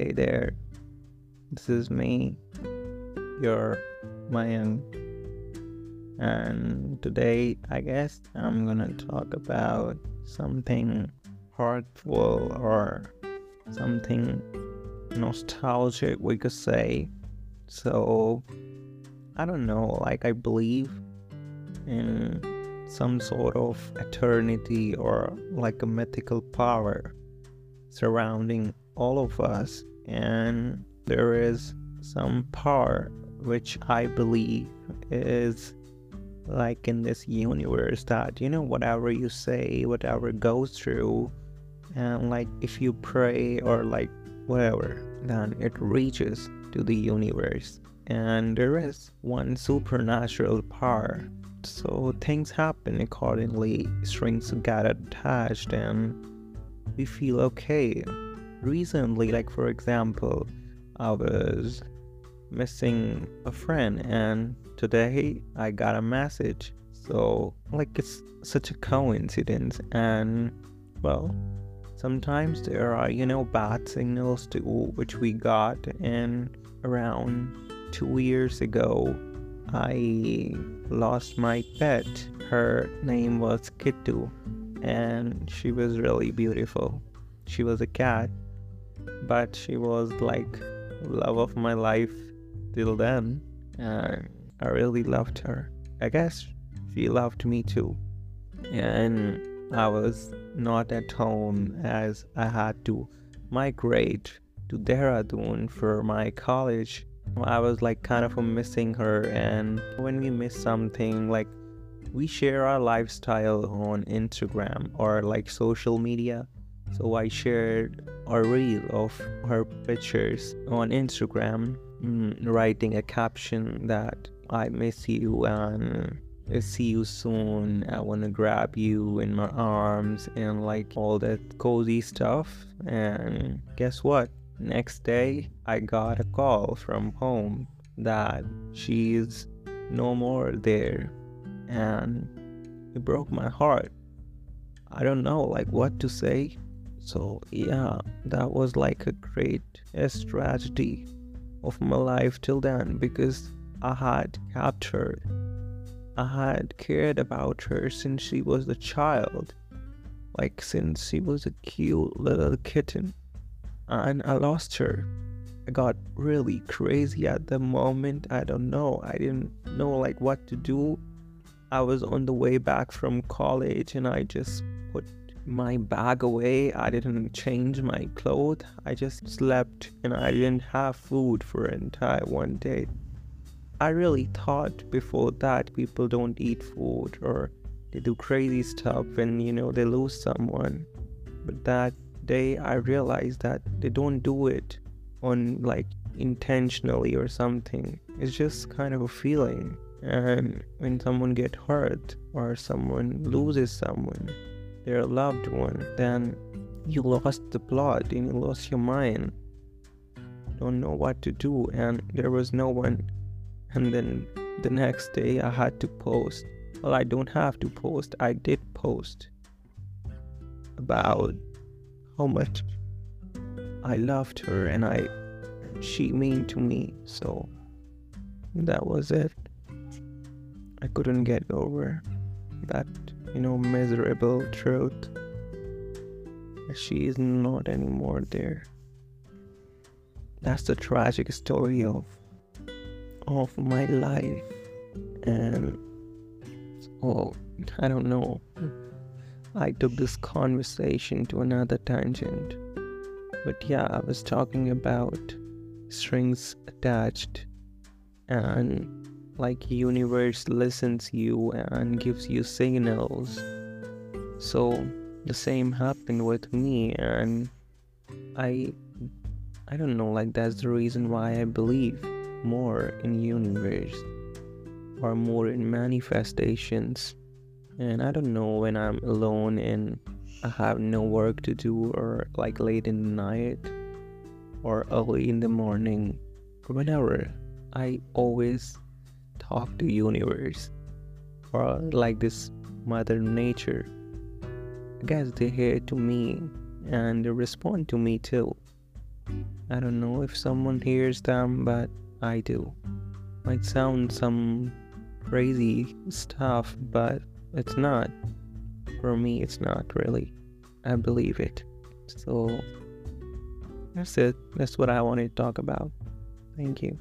Hey there, this is me, your Mayank, and today I guess I'm gonna talk about something heartful or something nostalgic, we could say. So, I don't know, like, I believe in some sort of eternity or like a mythical power surrounding all of us, and there is some power which I believe is like in this universe that you know whatever you say whatever goes through and like if you pray or like whatever then it reaches to the universe. And there is one supernatural power so things happen accordingly strings get attached and we feel okay recently like for example i was missing a friend and today i got a message. So like it's such a coincidence and well sometimes there are you know bad signals too which we got and around two years ago. I lost my pet. Her name was kittu and she was really beautiful. She was a cat but she was like love of my life till then. And i really loved her. I guess she loved me too. And i was not at home as i had to migrate to dehradun for my college. I was like kind of missing her. And when we miss something like we share our lifestyle on instagram or like social media so I shared a reel of her pictures on Instagram, mm, writing a caption that I miss you and see you soon. I want to grab you in my arms and like all that cozy stuff. And guess what? Next day, I got a call from home that she's no more there. And it broke my heart. I don't know like what to say so yeah, that was like a great uh, tragedy of my life till then because I had her. I had cared about her since she was a child, like since she was a cute little kitten, and I lost her. I got really crazy at the moment. I don't know. I didn't know like what to do. I was on the way back from college and I just put my bag away. I didn't change my clothes. I just slept and I didn't have food for an entire one day. I really thought before that people don't eat food or they do crazy stuff when you know they lose someone. But that day I realized that they don't do it on like intentionally or something. It's just kind of a feeling. And when someone get hurt or someone loses someone, their loved one, then you lost the plot and you lost your mind. Don't know what to do, and there was no one. And then the next day, I had to post. Well, I don't have to post, I did post about how much I loved her and I she mean to me. So that was it. I couldn't get over that you know, miserable truth. She is not anymore there. That's the tragic story of of my life. And oh, I don't know. I took this conversation to another tangent. But yeah, I was talking about strings attached and like universe listens you and gives you signals. So the same happened with me and i i don't know like that's the reason why i believe more in universe or more in manifestations. And i don't know when i'm alone and i have no work to do or like late in the night or early in the morning. Or whenever i always talk to universe or like this mother nature i guess they hear to me and they respond to me too I don't know if someone hears them, but I do. Might sound some crazy stuff, but it's not. For me, it's not really. I believe it. So that's it. That's what I wanted to talk about. Thank you.